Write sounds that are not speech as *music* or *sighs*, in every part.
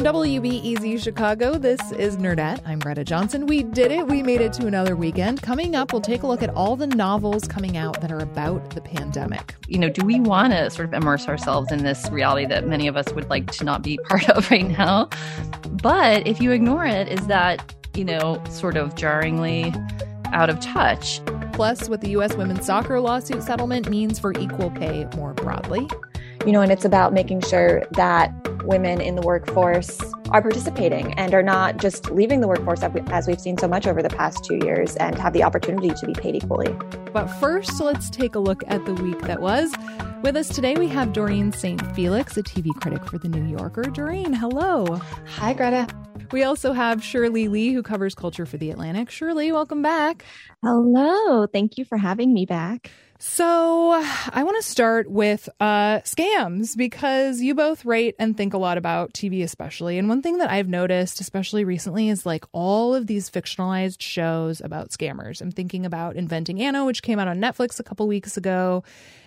From WBEZ Chicago, this is Nerdette. I'm Greta Johnson. We did it. We made it to another weekend. Coming up, we'll take a look at all the novels coming out that are about the pandemic. You know, do we want to sort of immerse ourselves in this reality that many of us would like to not be *laughs* part of right now? But if you ignore it, is that, you know, sort of jarringly out of touch? Plus, what the U.S. women's soccer lawsuit settlement means for equal pay more broadly. You know, and it's about making sure that women in the workforce are participating and are not just leaving the workforce as we've seen so much over the past two years and have the opportunity to be paid equally. But first, let's take a look at the week that was. With us today, we have Doreen St. Felix, a TV critic for The New Yorker. Doreen, hello. Hi, Greta. We also have Shirley Li, who covers culture for The Atlantic. Shirley, welcome back. Hello. Thank you for having me back. So, I want to start with uh, scams because you both write and think a lot about TV, especially. And one thing that I've noticed, especially recently, is like all of these fictionalized shows about scammers. I'm thinking about Inventing Anna, which came out on Netflix a couple weeks ago.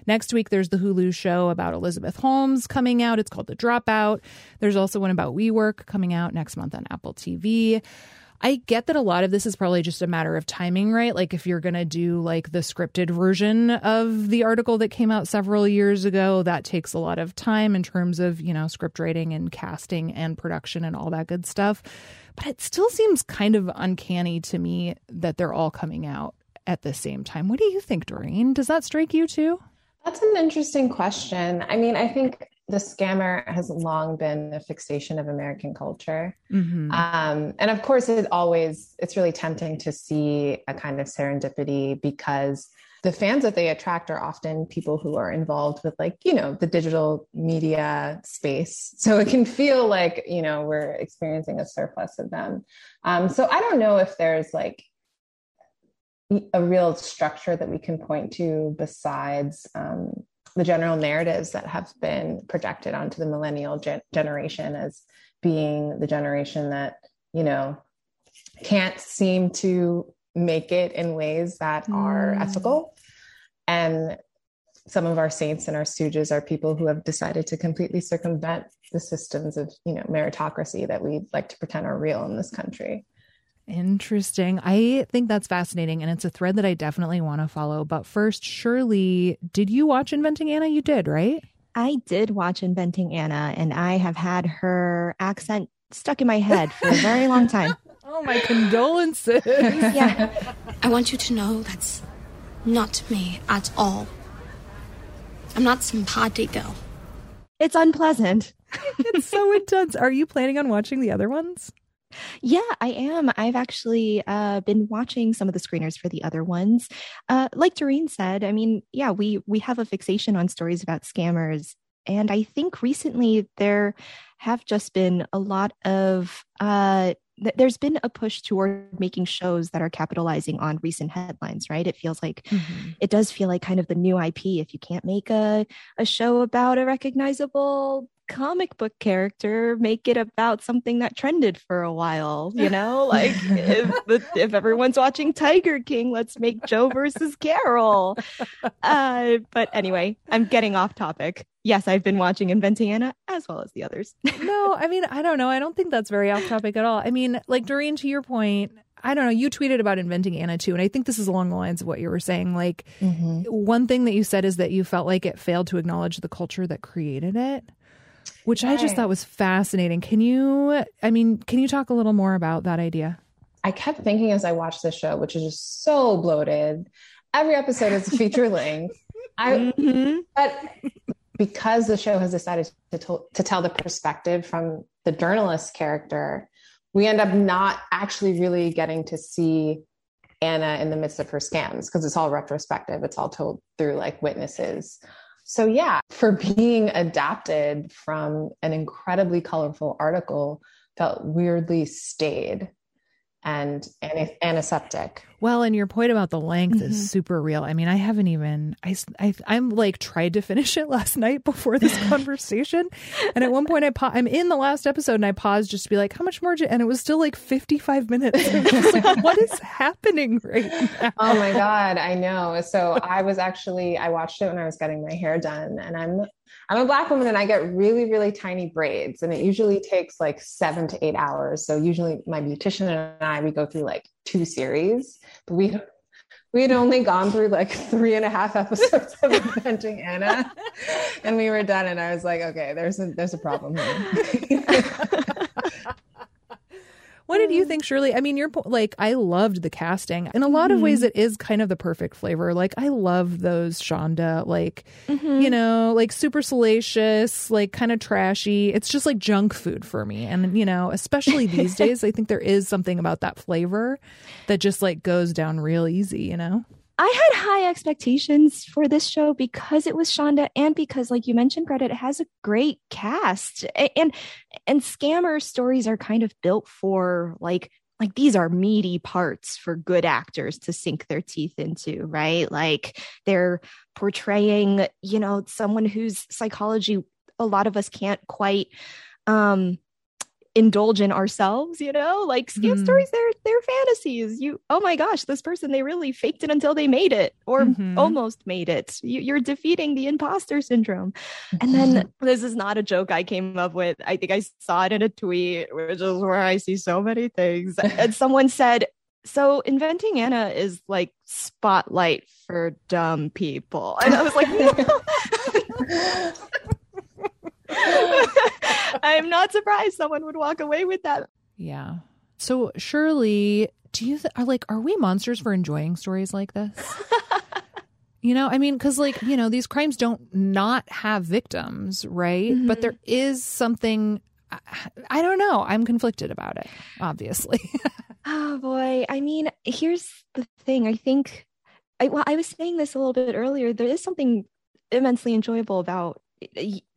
Next week, there's the Hulu show about Elizabeth Holmes coming out. It's called The Dropout. There's also one about WeWork coming out next month on Apple TV. I get that a lot of this is probably just a matter of timing, right? Like if you're going to do like the scripted version of the article that came out several years ago, that takes a lot of time in terms of, you know, script writing and casting and production and all that good stuff. But it still seems kind of uncanny to me that they're all coming out at the same time. What do you think, Doreen? Does that strike you too? That's an interesting question. I mean, I think the scammer has long been a fixation of American culture. Mm-hmm. Um, and of course, it always, it's really tempting to see a kind of serendipity because the fans that they attract are often people who are involved with like you know the digital media space so it can feel like you know we're experiencing a surplus of them um, so i don't know if there's like a real structure that we can point to besides um, the general narratives that have been projected onto the millennial gen- generation as being the generation that you know can't seem to make it in ways that mm. are ethical and some of our saints and our stooges are people who have decided to completely circumvent the systems of you know meritocracy that we like to pretend are real in this country Interesting. I think that's fascinating. And it's a thread that I definitely want to follow. But first, Shirley, did you watch Inventing Anna? You did, right? I did watch Inventing Anna, and I have had her accent stuck in my head for a very long time. *laughs* oh, my condolences. *laughs* yeah. I want you to know that's not me at all. I'm not simpatico. It's unpleasant. *laughs* it's so intense. Are you planning on watching the other ones? Yeah, I am. I've actually uh, been watching some of the screeners for the other ones. Uh, like Doreen said, I mean, yeah, we we have a fixation on stories about scammers, and I think recently there have just been a lot of uh, th- there's been a push toward making shows that are capitalizing on recent headlines, right? It feels like mm-hmm. it does feel like kind of the new IP. If you can't make a a show about a recognizable comic book character make it about something that trended for a while you know *laughs* like if, if everyone's watching tiger king let's make joe versus carol uh, but anyway i'm getting off topic yes i've been watching inventing anna as well as the others *laughs* no i mean i don't know i don't think that's very off topic at all i mean like doreen to your point I don't know. You tweeted about inventing Anna too, and I think this is along the lines of what you were saying. Like, mm-hmm. one thing that you said is that you felt like it failed to acknowledge the culture that created it which right. I just thought was fascinating. Can you, I mean, can you talk a little more about that idea? I kept thinking as I watched the show, which is just so bloated. Every episode is a feature *laughs* length. I, mm-hmm. but because the show has decided to, to, to tell the perspective from the journalist character, we end up not actually really getting to see Anna in the midst of her scams because it's all retrospective. It's all told through like witnesses. So, yeah, for being adapted from an incredibly colorful article, felt weirdly staid and antiseptic. Well, and your point about the length mm-hmm. is super real. I mean, I haven't even I, I I'm like tried to finish it *laughs* last night before this *laughs* conversation, and at one point I pa- I'm in the last episode and I paused just to be like, how much more? and it was still like 55 minutes. *laughs* like, what is happening right now? Oh my god, I know. So I was actually I watched it when I was getting my hair done, and I'm I'm a black woman and I get really, really tiny braids, and it usually takes like seven to eight hours. So usually my beautician and I we go through like two series, but we we had only gone through like three and a half episodes of inventing Anna, and we were done. And I was like, okay, there's a there's a problem here. *laughs* What did you think, Shirley? I mean, you're like, I loved the casting. In a lot mm-hmm. of ways, it is kind of the perfect flavor. Like, I love those Shonda, like, mm-hmm. you know, like super salacious, like kind of trashy. It's just like junk food for me. And, you know, especially these *laughs* days, I think there is something about that flavor that just like goes down real easy, you know? I had high expectations for this show because it was Shonda and because like you mentioned Greta it has a great cast. And and scammer stories are kind of built for like like these are meaty parts for good actors to sink their teeth into right? Like they're portraying you know someone whose psychology a lot of us can't quite um indulge in ourselves you know? Like scam mm. stories they're they're fantasies. You oh my gosh this person they really faked it until they made it or mm-hmm. almost made it. You, are defeating the imposter syndrome. And then this is not a joke i came up with. I think i saw it in a tweet which is where i see so many things. And *laughs* someone said so inventing anna is like spotlight for dumb people. And i was like *laughs* *laughs* *laughs* I'm not surprised someone would walk away with that. Yeah. So Shirley, do you th- are like are we monsters for enjoying stories like this? *laughs* you know, I mean, because like you know, these crimes don't not have victims, right? Mm-hmm. But there is something. I, I don't know. I'm conflicted about it. Obviously. *laughs* oh boy. I mean, here's the thing. I think. I, well, I was saying this a little bit earlier. There is something immensely enjoyable about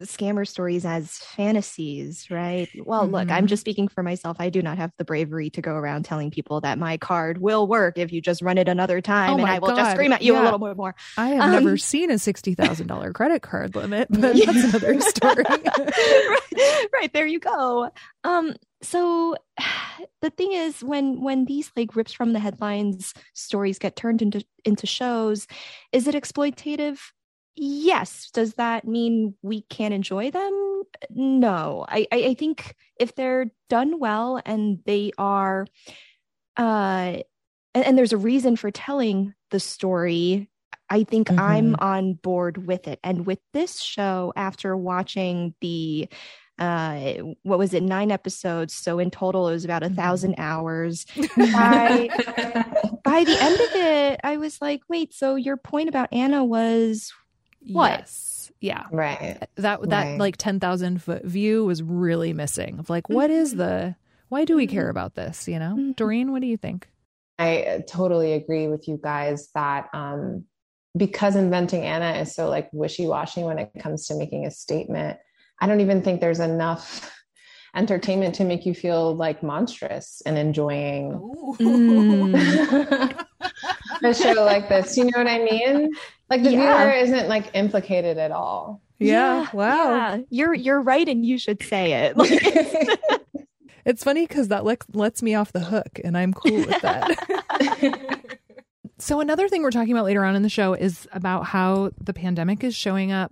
scammer stories as fantasies, right? Well, mm-hmm. look, I'm mm-hmm. just speaking for myself. I do not have the bravery to go around telling people that my card will work if you just run it another time oh and I will God. just scream at you yeah. a little bit more. I have um, never seen a $60,000 credit card limit, but *laughs* that's another story. right, *laughs* right, there you go. Um so *sighs* the thing is when when these like rips from the headlines stories get turned into into shows is it exploitative yes. Does that mean we can't enjoy them? No. I, I, I think if they're done well and they are uh and, and there's a reason for telling the story i think mm-hmm. i'm on board with it. And with this show after watching the uh what was it? Nine episodes. So in total it was about a mm-hmm. thousand hours. By, *laughs* by the end of it i was like wait so your point about anna was what? Yes. Yeah. Right. That that right. like 10,000 foot view was really missing. Of like what is mm-hmm. the why do we care mm-hmm. about this, you know? Mm-hmm. Doreen, what do you think? I uh, totally agree with you guys that um because inventing Anna is so like wishy-washy when it comes to making a statement, I don't even think there's enough entertainment to make you feel like monstrous and enjoying mm. *laughs* a show like this. You know what I mean? Like the yeah. viewer isn't like implicated at all. Yeah. yeah wow. Yeah. You're you're right and you should say it. *laughs* *laughs* it's funny because that le- lets me off the hook and I'm cool with that. so another thing we're talking about later on in the show is about how the pandemic is showing up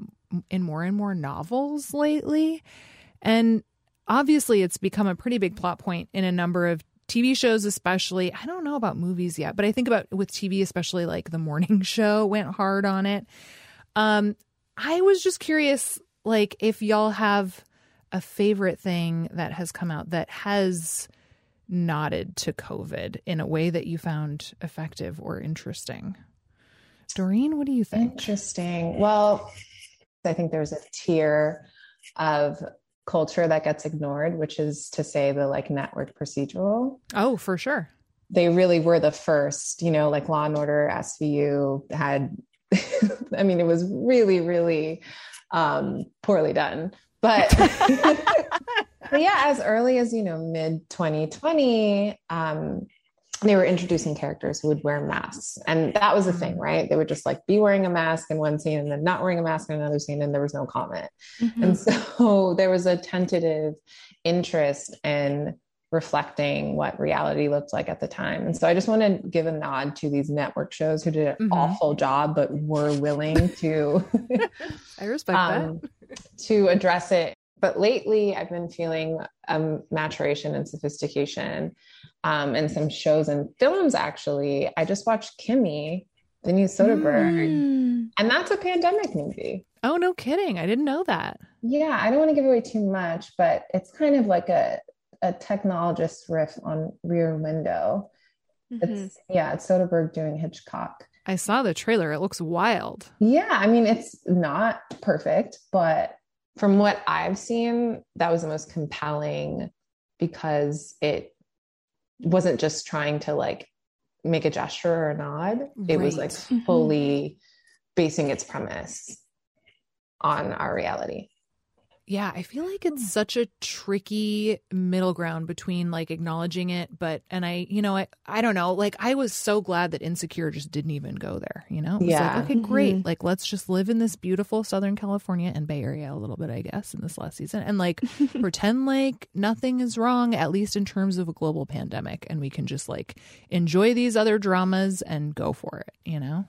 in more and more novels lately. And obviously it's become a pretty big plot point in a number of TV shows, especially. I don't know about movies yet, but I think about with TV, especially like the morning *laughs* show went hard on it. Um, I was just curious, like, if y'all have a favorite thing that has come out that has nodded to COVID in a way that you found effective or interesting. Doreen, what do you think? Interesting. Well, I think there's a tier of culture that gets ignored, which is to say the like network procedural. Oh, for sure. They really were the first, you know, like Law and Order, SVU had, *laughs* I mean, it was really, really um, poorly done. But, *laughs* but yeah, as early as, you know, mid 2020, um, they were introducing characters who would wear masks. And that was the thing, right? They would just like be wearing a mask in one scene and then not wearing a mask in another scene, and there was no comment. Mm-hmm. And *laughs* so there was a tentative interest in reflecting what reality looked like at the time. And so I just want to give a nod to these network shows who did an mm-hmm. awful job, but were willing to *laughs* I respect *laughs* um, that. to address it. But lately I've been feeling um, maturation and sophistication um, and some shows and films actually. I just watched Kimi, the new Soderbergh, mm. and that's a pandemic movie. Oh, no kidding. I didn't know that. Yeah, I don't want to give away too much, but it's kind of like a a technologist riff on Rear Window. Mm-hmm. It's yeah, it's Soderbergh doing Hitchcock. I saw the trailer. It looks wild. Yeah, I mean it's not perfect, but from what I've seen, that was the most compelling because it wasn't just trying to like make a gesture or a nod. It was like mm-hmm. fully basing its premise on our reality. Yeah, I feel like it's such a tricky middle ground between like acknowledging it, but and I, you know, I I don't know. Like I was so glad that Insecure just didn't even go there. You know, yeah. Like, okay, great. Mm-hmm. Like let's just live in this beautiful Southern California and Bay Area a little bit, I guess, in this last season, and like *laughs* pretend like nothing is wrong, at least in terms of a global pandemic, and we can just like enjoy these other dramas and go for it. You know.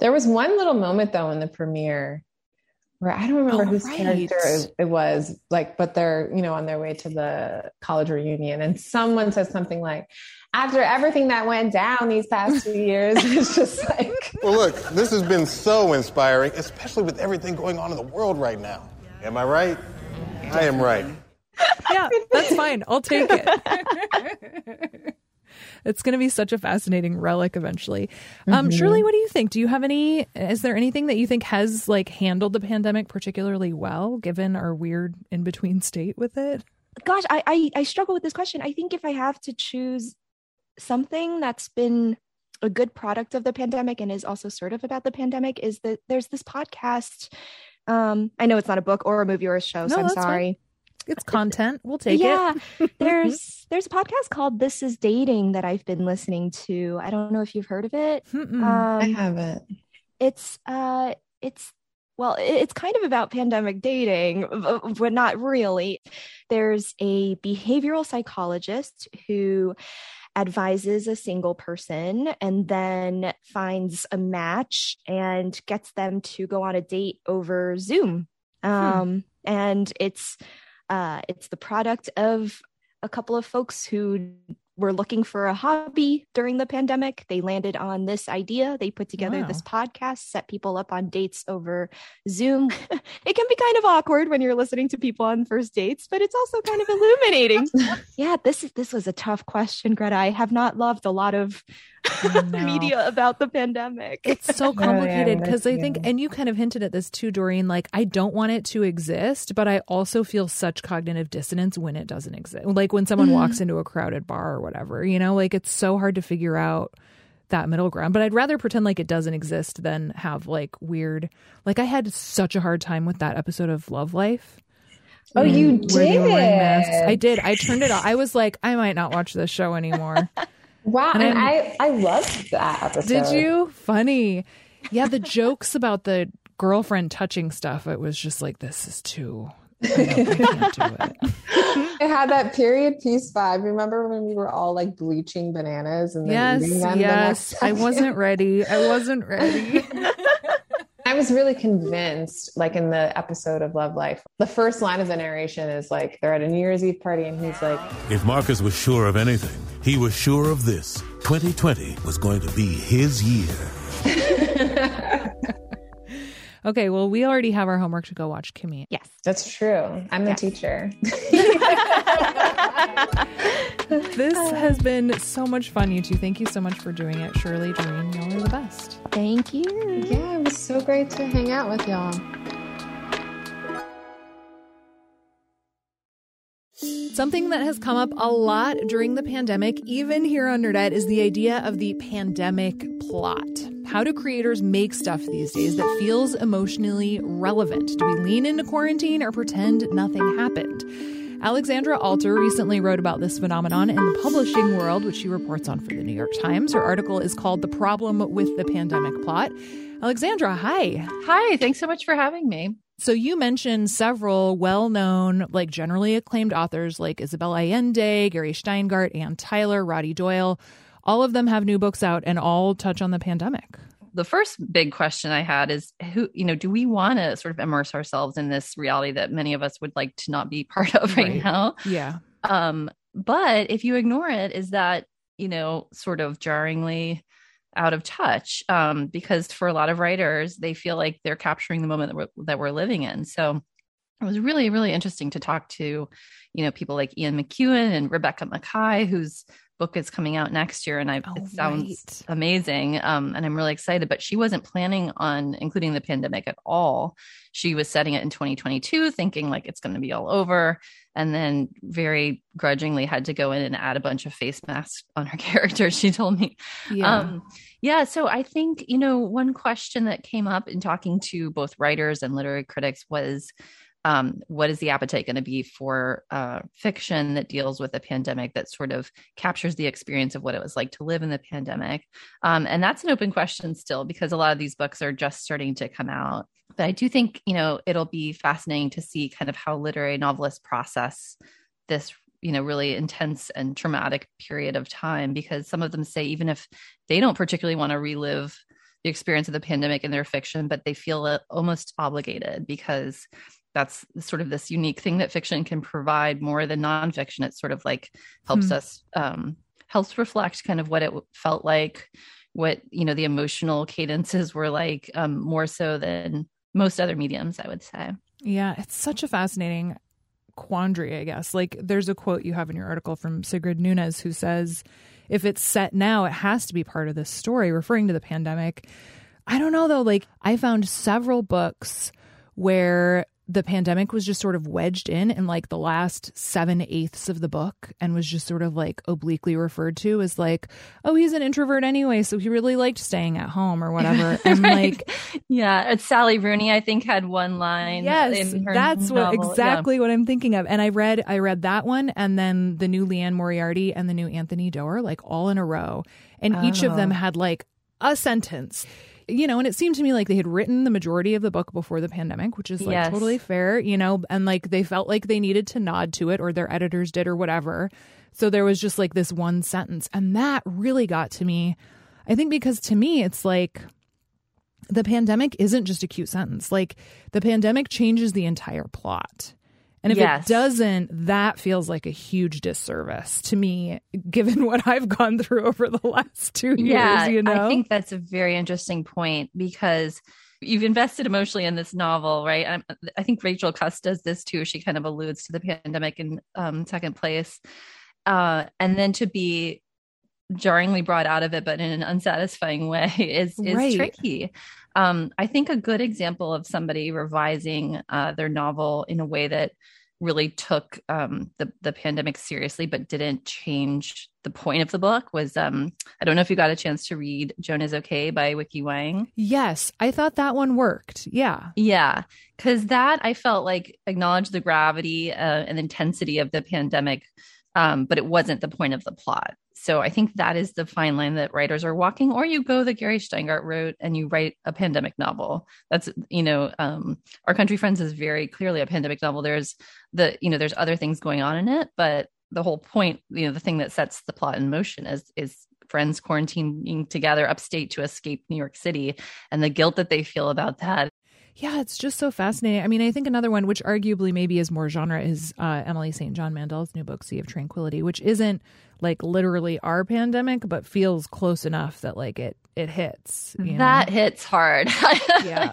There was one little moment though in the premiere where I don't remember oh, whose right. character it, was like, but they're, you know, on their way to the college reunion and someone says something like, after everything that went down these past two *laughs* years, *laughs* it's just like. well, look, this has been so inspiring, especially with everything going on in the world right now. Am I right? I am right. Yeah, that's fine. I'll take it. *laughs* it's going to be such a fascinating relic eventually. Um, mm-hmm. Shirley, what do you think? Do you have any? Is there anything that you think has like handled the pandemic particularly well, given our weird in between state with it? Gosh, I, I I struggle with this question. I think if I have to choose something that's been a good product of the pandemic and is also sort of about the pandemic is that there's this podcast um, I know it's not a book or a movie or a show, no, so I'm sorry. Fine it's content. We'll take yeah, it. Yeah. *laughs* there's there's a podcast called This Is Dating that I've been listening to. I don't know if you've heard of it. Um, I haven't. It's uh it's well, it's kind of about pandemic dating, but not really. There's a behavioral psychologist who advises a single person and then finds a match and gets them to go on a date over Zoom. Hmm. Um, hmm. And it's uh, it's the product of a couple of folks who were looking for a hobby during the pandemic. They landed on this idea. They put together wow. this podcast, set people up on dates over Zoom. *laughs* it can be kind of awkward when you're listening to people on first dates, but it's also kind of illuminating. *laughs* yeah, this is this was a tough question, Greta. I have not loved a lot of *laughs* media about the pandemic. It's so complicated because oh, yeah, I think, and you kind of hinted at this too, Doreen. Like, I don't want it to exist, but I also feel such cognitive dissonance when it doesn't exist. Like when someone mm-hmm. walks into a crowded bar or whatever, you know, like it's so hard to figure out that middle ground. But I'd rather pretend like it doesn't exist than have like weird. Like I had such a hard time with that episode of Love Life. Oh, you did? I did. I turned it off. I was like, I might not watch this show anymore. *laughs* Wow, and, and I I loved that episode. Did you? Funny. Yeah, the jokes about the girlfriend touching stuff. It was just like this is too. I, I it. *laughs* it had that period piece vibe. Remember when we were all like bleaching bananas and then yes, eating them? Yes, the I wasn't ready. I wasn't ready. *laughs* I was really convinced, like in the episode of Love Life, the first line of the narration is like they're at a New Year's Eve party and he's like, If Marcus was sure of anything, he was sure of this 2020 was going to be his year. *laughs* okay, well, we already have our homework to go watch Kimi. Yes. That's true. I'm the yes. teacher. *laughs* this uh. has been so much fun, you two. Thank you so much for doing it. Shirley, Doreen, y'all are the best. Thank you. Yeah, it was so great to hang out with y'all. Something that has come up a lot during the pandemic, even here on Nerdette, is the idea of the pandemic plot. How do creators make stuff these days that feels emotionally relevant? Do we lean into quarantine or pretend nothing happened? Alexandra Alter recently wrote about this phenomenon in the publishing world, which she reports on for the New York Times. Her article is called The Problem with the Pandemic Plot. Alexandra, hi. Hi, thanks so much for having me. So you mentioned several well-known, like generally acclaimed authors like Isabel Allende, Gary Shteyngart, Anne Tyler, Roddy Doyle. All of them have new books out and all touch on the pandemic. The first big question I had is who, you know, do we want to sort of immerse ourselves in this reality that many of us would like to not be part of right, right. now? Yeah. Um, but if you ignore it, is that, you know, sort of jarringly out of touch um, because for a lot of writers, they feel like they're capturing the moment that we're, that we're living in. So it was really, really interesting to talk to, you know, people like Ian McEwan and Rebecca Makkai, whose book is coming out next year, and I, oh, it sounds right. amazing. Um, and I'm really excited. But she wasn't planning on including the pandemic at all. She was setting it in 2022, thinking like it's going to be all over and then very grudgingly had to go in and add a bunch of face masks on her *laughs* character she told me yeah. Um, yeah so i think you know one question that came up in talking to both writers and literary critics was um, what is the appetite going to be for uh, fiction that deals with a pandemic that sort of captures the experience of what it was like to live in the pandemic? Um, and that's an open question still because a lot of these books are just starting to come out. But I do think, you know, it'll be fascinating to see kind of how literary novelists process this you know really intense and traumatic period of time because some of them say even if they don't particularly want to relive the experience of the pandemic in their fiction but they feel almost obligated because that's sort of this unique thing that fiction can provide more than nonfiction. It sort of like helps hmm. us um, helps reflect kind of what it felt like, what you know the emotional cadences were like, um, more so than most other mediums, I would say. Yeah, it's such a fascinating quandary, I guess. Like there's a quote you have in your article from Sigrid Nunez who says, if it's set now, it has to be part of this story, referring to the pandemic. I don't know though, like I found several books where the pandemic was just sort of wedged in in like the last seven eighths of the book and was just sort of like obliquely referred to as like, oh, he's an introvert anyway, so he really liked staying at home or whatever. *laughs* And right. like, yeah, it's Sally Rooney, I think, had one line. Yes, that's novel. what exactly yeah. what I'm thinking of. And I read, I read that one, and then the new Liane Moriarty and the new Anthony Doerr, like all in a row, and oh. each of them oh. had like a sentence you know, and it seemed to me like they had written the majority of the book before the pandemic, which is like yes. totally fair, you know, and like they felt like they needed to nod to it or their editors did or whatever. So there was just like this one sentence. And that really got to me. I think because to me, it's like the pandemic isn't just a cute sentence. Like the pandemic changes the entire plot. And if yes. it doesn't, that feels like a huge disservice to me, given *laughs* what I've gone through over the last two years. Yeah, you know? I think that's a very interesting point because you've invested emotionally in this novel, right? I'm, i think Rachel Cusk does this too. She kind of alludes to the pandemic in um, second place. Uh, and then to be jarringly brought out of it, but in an unsatisfying way *laughs* is is right. tricky. Um, I think a good example of somebody revising uh, their novel in a way that really took um, the the pandemic seriously, but didn't change the point of the book was um, I don't know if you got a chance to read Joan is Okay by Weike Wang. Yes, I thought that one worked. Yeah, yeah, because that I felt like acknowledged the gravity uh, and intensity of the pandemic, um, but it wasn't the point of the plot. So I think that is the fine line that writers are walking, or you go the Gary Shteyngart route and you write a pandemic novel. That's, you know, um, Our Country Friends is very clearly a pandemic novel. There's the, you know, there's other things going on in it, but the whole point, you know, the thing that sets the plot in motion is, is friends quarantining together upstate to escape New York City and the guilt that they feel about that yeah, it's just so fascinating. I mean, I think another one, which arguably maybe is more genre, is uh, Emily St. John Mandel's new book, Sea of Tranquility, which isn't like literally our pandemic, but feels close enough that like it it hits. that know? hits hard. *laughs* yeah.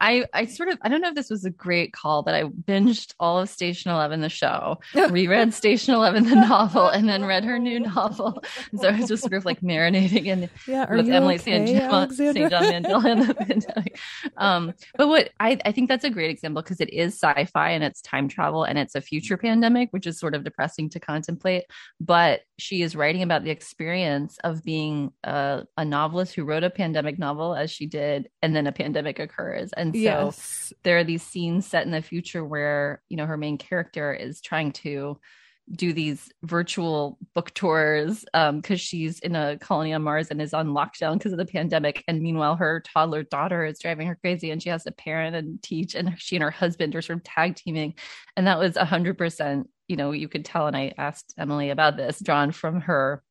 I I sort of I don't know if this was a great call, but I binged all of Station Eleven, the show, *laughs* reread Station Eleven, the novel, and then read her new novel. So I was just sort of like marinating in yeah, with Emily okay, St. John, St. John Mandel and the pandemic. Um, but what I I think that's a great example because it is sci-fi and it's time travel and it's a future pandemic, which is sort of depressing to contemplate. But she is writing about the experience of being a, a, novelist who wrote a pandemic novel as she did, and then a pandemic occurs. And so yes. there are these scenes set in the future where, you know, her main character is trying to do these virtual book tours because um, she's in a colony on Mars and is on lockdown because of the pandemic. And meanwhile, her toddler daughter is driving her crazy and she has to parent and teach. And she and her husband are sort of tag teaming. And that was 100%, you know, you could tell. And I asked Emily about this, drawn from her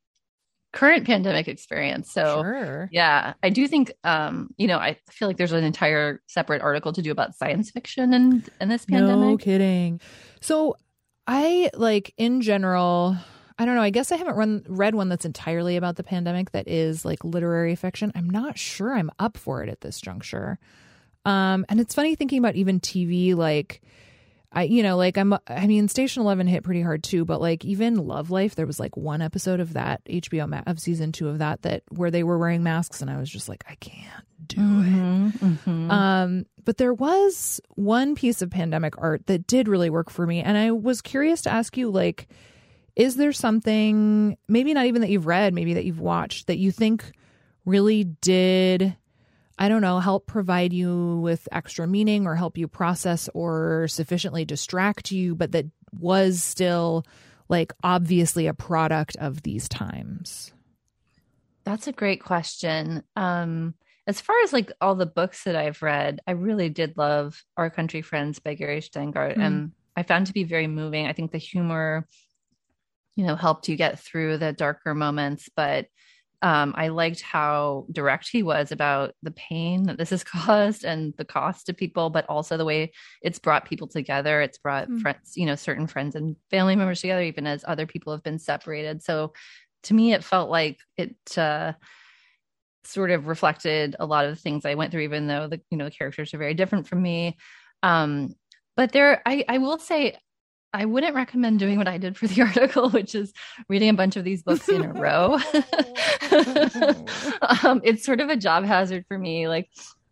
current pandemic experience. So sure. yeah, I do think um, you know, I feel like there's an entire separate article to do about science fiction and and this pandemic. No kidding. So I like in general, I don't know. I guess I haven't run, read one that's entirely about the pandemic that is like literary fiction. I'm not sure I'm up for it at this juncture. Um, and it's funny thinking about even TV, like, I, you know, like I'm, I mean, Station 11 hit pretty hard too, but like even Love Life, there was like one episode of that HBO ma- of season two of that, that where they were wearing masks. And I was just like, I can't do mm-hmm, it. Mm-hmm. Um, but there was one piece of pandemic art that did really work for me. And I was curious to ask you, like, is there something, maybe not even that you've read, maybe that you've watched, that you think really did I don't know, help provide you with extra meaning or help you process or sufficiently distract you, but that was still like obviously a product of these times? That's a great question. Um, as far as like all the books that I've read, I really did love Our Country Friends by Gary Shteyngart, mm. and I found to be very moving. I think the humor, you know, helped you get through the darker moments, but um, I liked how direct he was about the pain that this has *laughs* caused and the cost to people, but also the way it's brought people together. It's brought mm. friends, you know, certain friends and family members together, even as other people have been separated. So to me, it felt like it uh, sort of reflected a lot of the things I went through, even though the, you know, the characters are very different from me. Um, but there, I, I will say, I wouldn't recommend doing what I did for the *laughs* article, which is reading a bunch of these books in a *laughs* row. *laughs* um, it's sort of a job hazard for me. Like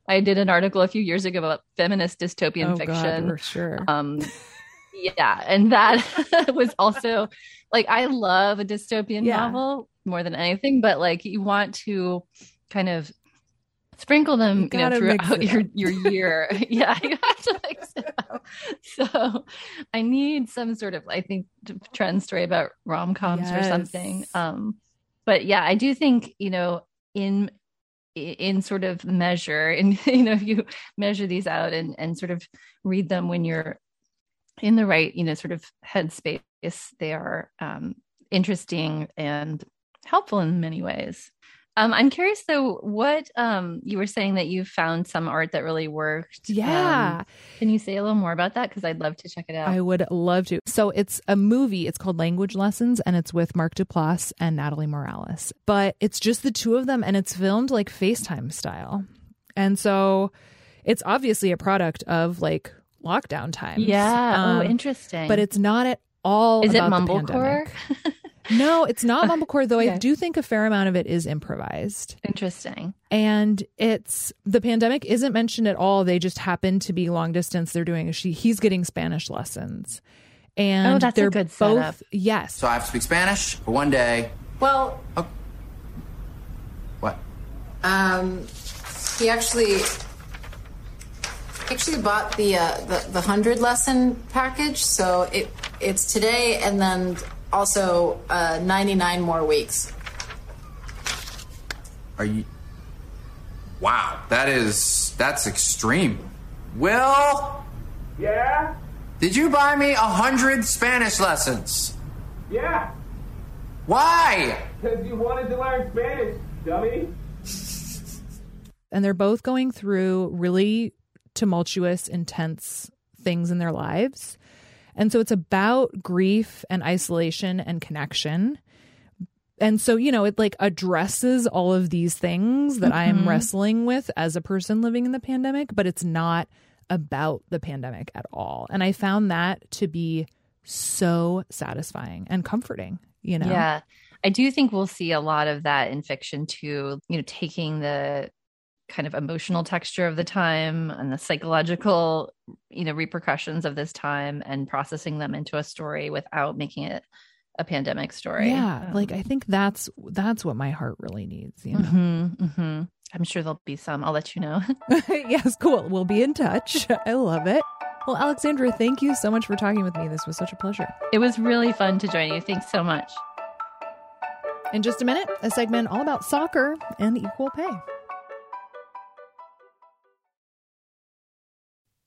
I did an article a few years ago about feminist dystopian oh, fiction. God, for sure. Um, yeah, and that was also like I love a dystopian Yeah. novel more than anything, but like you want to kind of sprinkle them you, know throughout your your year. *laughs* *laughs* Yeah you have to mix it up. So i need some sort of i think trend story about rom-coms or something. Um but yeah i do think you know in in sort of measure and *laughs* you know if you measure these out and and sort of read them when you're in the right you know sort of headspace they are um interesting and helpful in many ways um, I'm curious though, what um, you were saying that you found some art that really worked. Yeah. Um, can you say a little more about that? Because I'd love to check it out. I would love to. So it's a movie. It's called Language Lessons and it's with Mark Duplass and Natalie Morales. But it's just the two of them and it's filmed like FaceTime style. And so it's obviously a product of like lockdown times. yeah. Um, oh, interesting. But it's not at all is it mumblecore? *laughs* pandemic. No, it's not *laughs* mumblecore though. I do think a fair amount of it is improvised. interesting. and it's the pandemic isn't mentioned at all they just happen to be long distance they're doing she he's getting spanish lessons and Oh, that's a they're good both setup. yes So I have to speak Spanish for one day. Well, What? um, he actually actually bought the uh, the the hundred lesson package, so it it's today and then also uh, ninety nine more weeks. Are you? Wow, that is that's extreme. Will, Yeah? did you buy me a hundred Spanish lessons? Yeah. Why? Because you wanted to learn Spanish, dummy. and they're both going through really tumultuous intense things in their lives And so it's about grief and isolation and connection. And so, you know, it like addresses all of these things that I'm Mhm. wrestling with as a person living in the pandemic, but it's not about the pandemic at all. And I found that to be so satisfying and comforting, you know? Yeah. I do think we'll see a lot of that in fiction too, you know, taking the kind of emotional texture of the time and the psychological, you know, repercussions of this time and processing them into a story without making it a pandemic story. Yeah, like I think that's that's what my heart really needs, you know. hmm hmm I'm sure there'll be some. I'll let you know. *laughs* *laughs* yes, cool. We'll be in touch. *laughs* I love it. Well, Alexandra, thank you so much for talking with me. This was such a pleasure. It was really fun to join you. Thanks so much. In just a minute, a segment all about soccer and equal pay.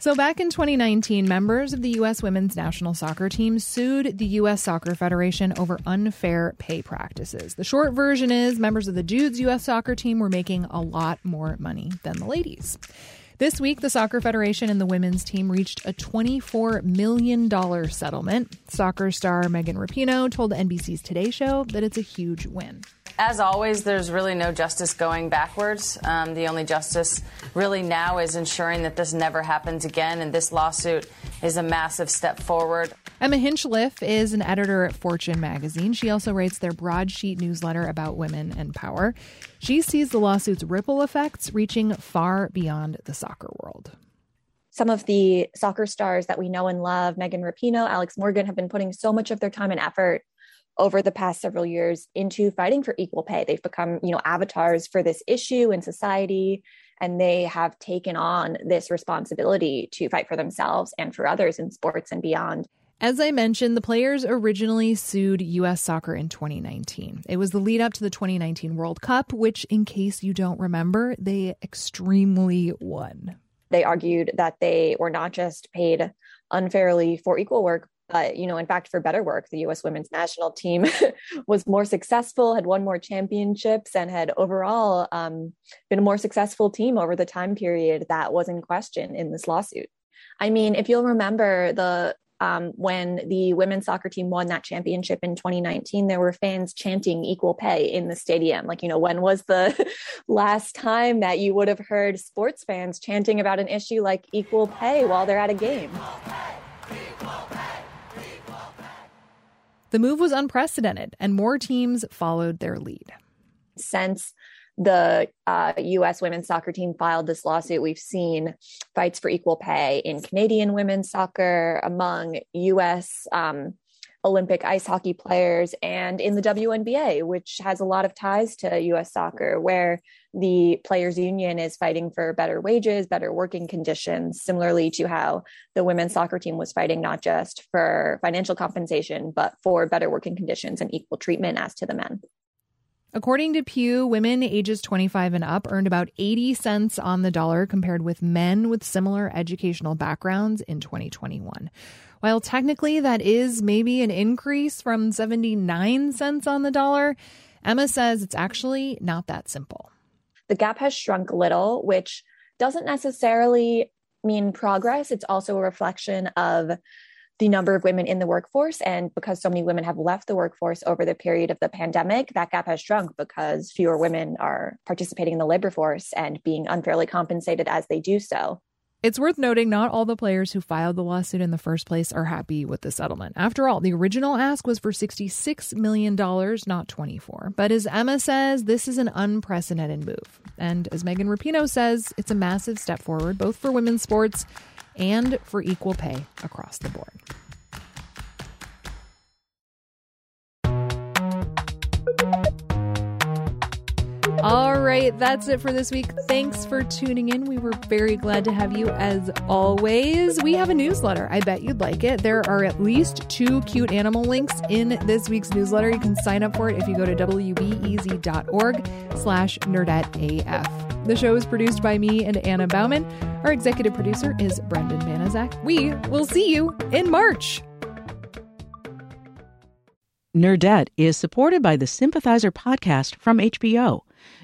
So, back in 2019, members of the U.S. women's national soccer team sued the U.S. Soccer Federation over unfair pay practices. The short version is members of the dudes U.S. soccer team were making a lot more money than the ladies. This week, the Soccer Federation and the women's team reached a $24 million settlement. Soccer star Megan Rapinoe told NBC's Today Show that it's a huge win. As always, there's really no justice going backwards. Um, the only justice really now is ensuring that this never happens again, and this lawsuit is a massive step forward. Emma Hinchliff is an editor at Fortune magazine. She also writes their broadsheet newsletter about women and power. She sees the lawsuit's ripple effects reaching far beyond the soccer world. Some of the soccer stars that we know and love, Megan Rapinoe, Alex Morgan, have been putting so much of their time and effort over the past several years into fighting for equal pay. They've become, you know, avatars for this issue in society and they have taken on this responsibility to fight for themselves and for others in sports and beyond. As I mentioned, the players originally sued U.S. soccer in 2019. It was the lead up to the 2019 World Cup, which, in case you don't remember, they extremely won. They argued that they were not just paid unfairly for equal work, but you know, in fact, for better work, the U.S. women's national team *laughs* was more successful, had won more championships, and had overall um, been a more successful team over the time period that was in question in this lawsuit. I mean, if you'll remember the um, when the women's soccer team won that championship in 2019, there were fans chanting equal pay in the stadium. Like, you know, when was the *laughs* last time that you would have heard sports fans chanting about an issue like equal pay while they're at a game? The move was unprecedented, and more teams followed their lead. Since the uh, U.S. women's soccer team filed this lawsuit, we've seen fights for equal pay in Canadian women's soccer, among U.S. Um, Olympic ice hockey players, and in the WNBA, which has a lot of ties to U.S. soccer, where the players' union is fighting for better wages, better working conditions, similarly to how the women's soccer team was fighting not just for financial compensation, but for better working conditions and equal treatment as to the men. According to Pew, women ages 25 and up earned about 80 cents on the dollar compared with men with similar educational backgrounds in 2021. While technically that is maybe an increase from 79 cents on the dollar, Emma says it's actually not that simple. The gap has shrunk a little, which doesn't necessarily mean progress. It's also a reflection of the number of women in the workforce. And because so many women have left the workforce over the period of the pandemic, that gap has shrunk because fewer women are participating in the labor force and being unfairly compensated as they do so. It's worth noting not all the players who filed the lawsuit in the first place are happy with the settlement. After all, the original ask was for $66 million, not 24. But as Emma says, this is an unprecedented move. And as Megan Rapinoe says, it's a massive step forward both for women's sports and for equal pay across the board. All right, that's it for this week. Thanks for tuning in. We were very glad to have you as always. We have a newsletter. I bet you'd like it. There are at least two cute animal links in this week's newsletter. You can sign up for it if you go to wbez.org slash nerdettef. The show is produced by me and Anna Bauman. Our executive producer is Brendan Banaszak. We will see you in March. Nerdette is supported by the Sympathizer podcast from HBO.